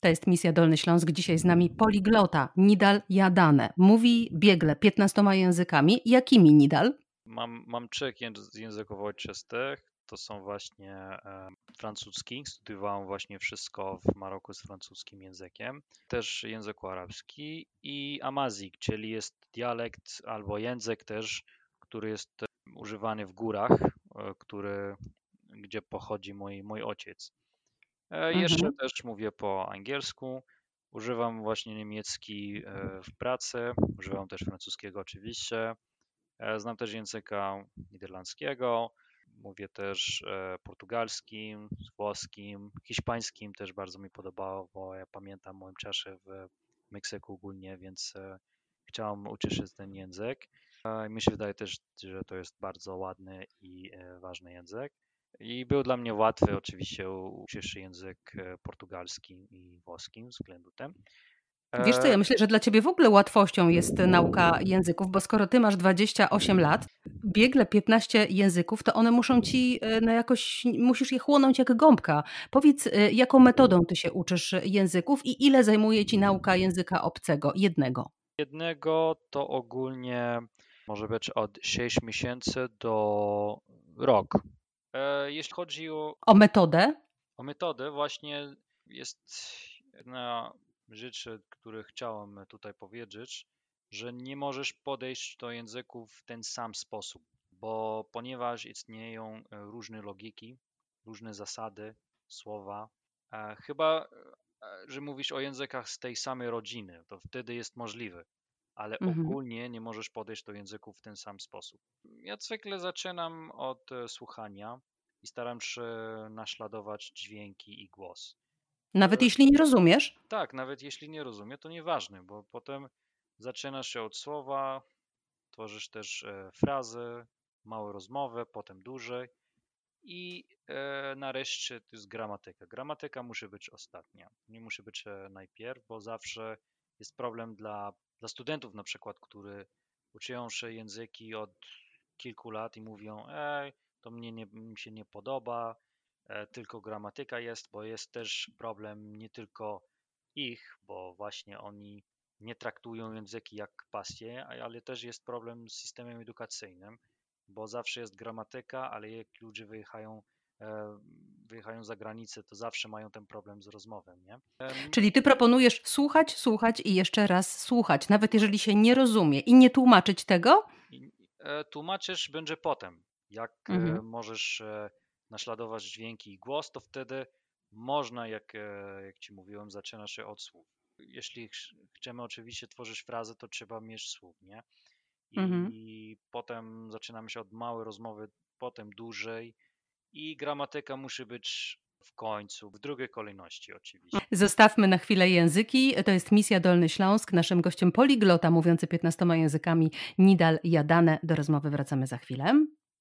To jest misja Dolny Śląsk. Dzisiaj z nami poliglota Nidal Jadane. Mówi biegle 15 językami. Jakimi Nidal? Mam, mam trzech języków ojczystych. To są właśnie e, francuski. Studiowałem właśnie wszystko w Maroku z francuskim językiem. Też język arabski i amazik, czyli jest dialekt albo język też, który jest e, używany w górach, e, który, gdzie pochodzi mój, mój ojciec. E, jeszcze mhm. też mówię po angielsku. Używam właśnie niemiecki e, w pracy, używam też francuskiego oczywiście. E, znam też języka niderlandzkiego, mówię też portugalskim, włoskim, hiszpańskim też bardzo mi podobało, bo ja pamiętam moim czasie w Meksyku ogólnie, więc chciałem uczyć się ten język. Mi się wydaje też, że to jest bardzo ładny i ważny język. I był dla mnie łatwy oczywiście uczyć język e, portugalski i włoskim względu tem. Wiesz co, ja myślę, że dla ciebie w ogóle łatwością jest nauka języków, bo skoro ty masz 28 lat, biegle 15 języków, to one muszą ci e, no jakoś, musisz je chłonąć jak gąbka. Powiedz, e, jaką metodą ty się uczysz języków i ile zajmuje ci nauka języka obcego, jednego? Jednego to ogólnie może być od 6 miesięcy do rok. E, jeśli chodzi o, O metodę? o metodę, właśnie jest jedna rzecz, którą chciałem tutaj powiedzieć, że nie możesz podejść do języków w ten sam sposób, bo ponieważ istnieją e, różne logiki, różne zasady, słowa, e, chyba, że mówisz o językach z tej samej rodziny, to wtedy jest możliwe ale mhm. ogólnie nie możesz podejść do języków w ten sam sposób. Ja zwykle zaczynam od e, słuchania i staram się naśladować dźwięki i głos. Nawet jeśli nie rozumiesz? Tak, nawet jeśli nie rozumiem, to nieważne, bo potem zaczynasz się od słowa, tworzysz też e, frazy, małe rozmowy, potem dłużej i e, nareszcie to jest gramatyka. Gramatyka musi być ostatnia, nie musi być e, najpierw, bo zawsze jest problem dla dla studentów na przykład, którzy uczą się języki od kilku lat i mówią, ej, to mnie nie, mi się nie podoba, e, tylko gramatyka jest, bo jest też problem nie tylko ich, bo właśnie oni nie traktują języki jak pasję, ale też jest problem z systemem edukacyjnym, bo zawsze jest gramatyka, ale jak ludzie wyjechają E, wyjechają za granicę, to zawsze mają ten problem z rozmową, nie? Czyli ty proponujesz słuchać, słuchać i jeszcze raz słuchać, nawet jeżeli się nie rozumie i nie tłumaczyć tego? E, tłumaczysz będzie potem. Jak e, mhm. możesz naśladować dźwięki i głos, to wtedy można, jak, jak ci mówiłem, zaczyna się od słów. Jeśli chcemy oczywiście tworzyć frazę, to trzeba mieć słów, nie? I, mhm. i potem zaczynamy się od małej rozmowy, potem dłużej, i gramatyka musi być w końcu, w drugiej kolejności oczywiście. Zostawmy na chwilę języki. To jest Misja Dolny Śląsk. Naszym gościem poliglota mówiący 15 językami Nidal Jadane. Do rozmowy wracamy za chwilę.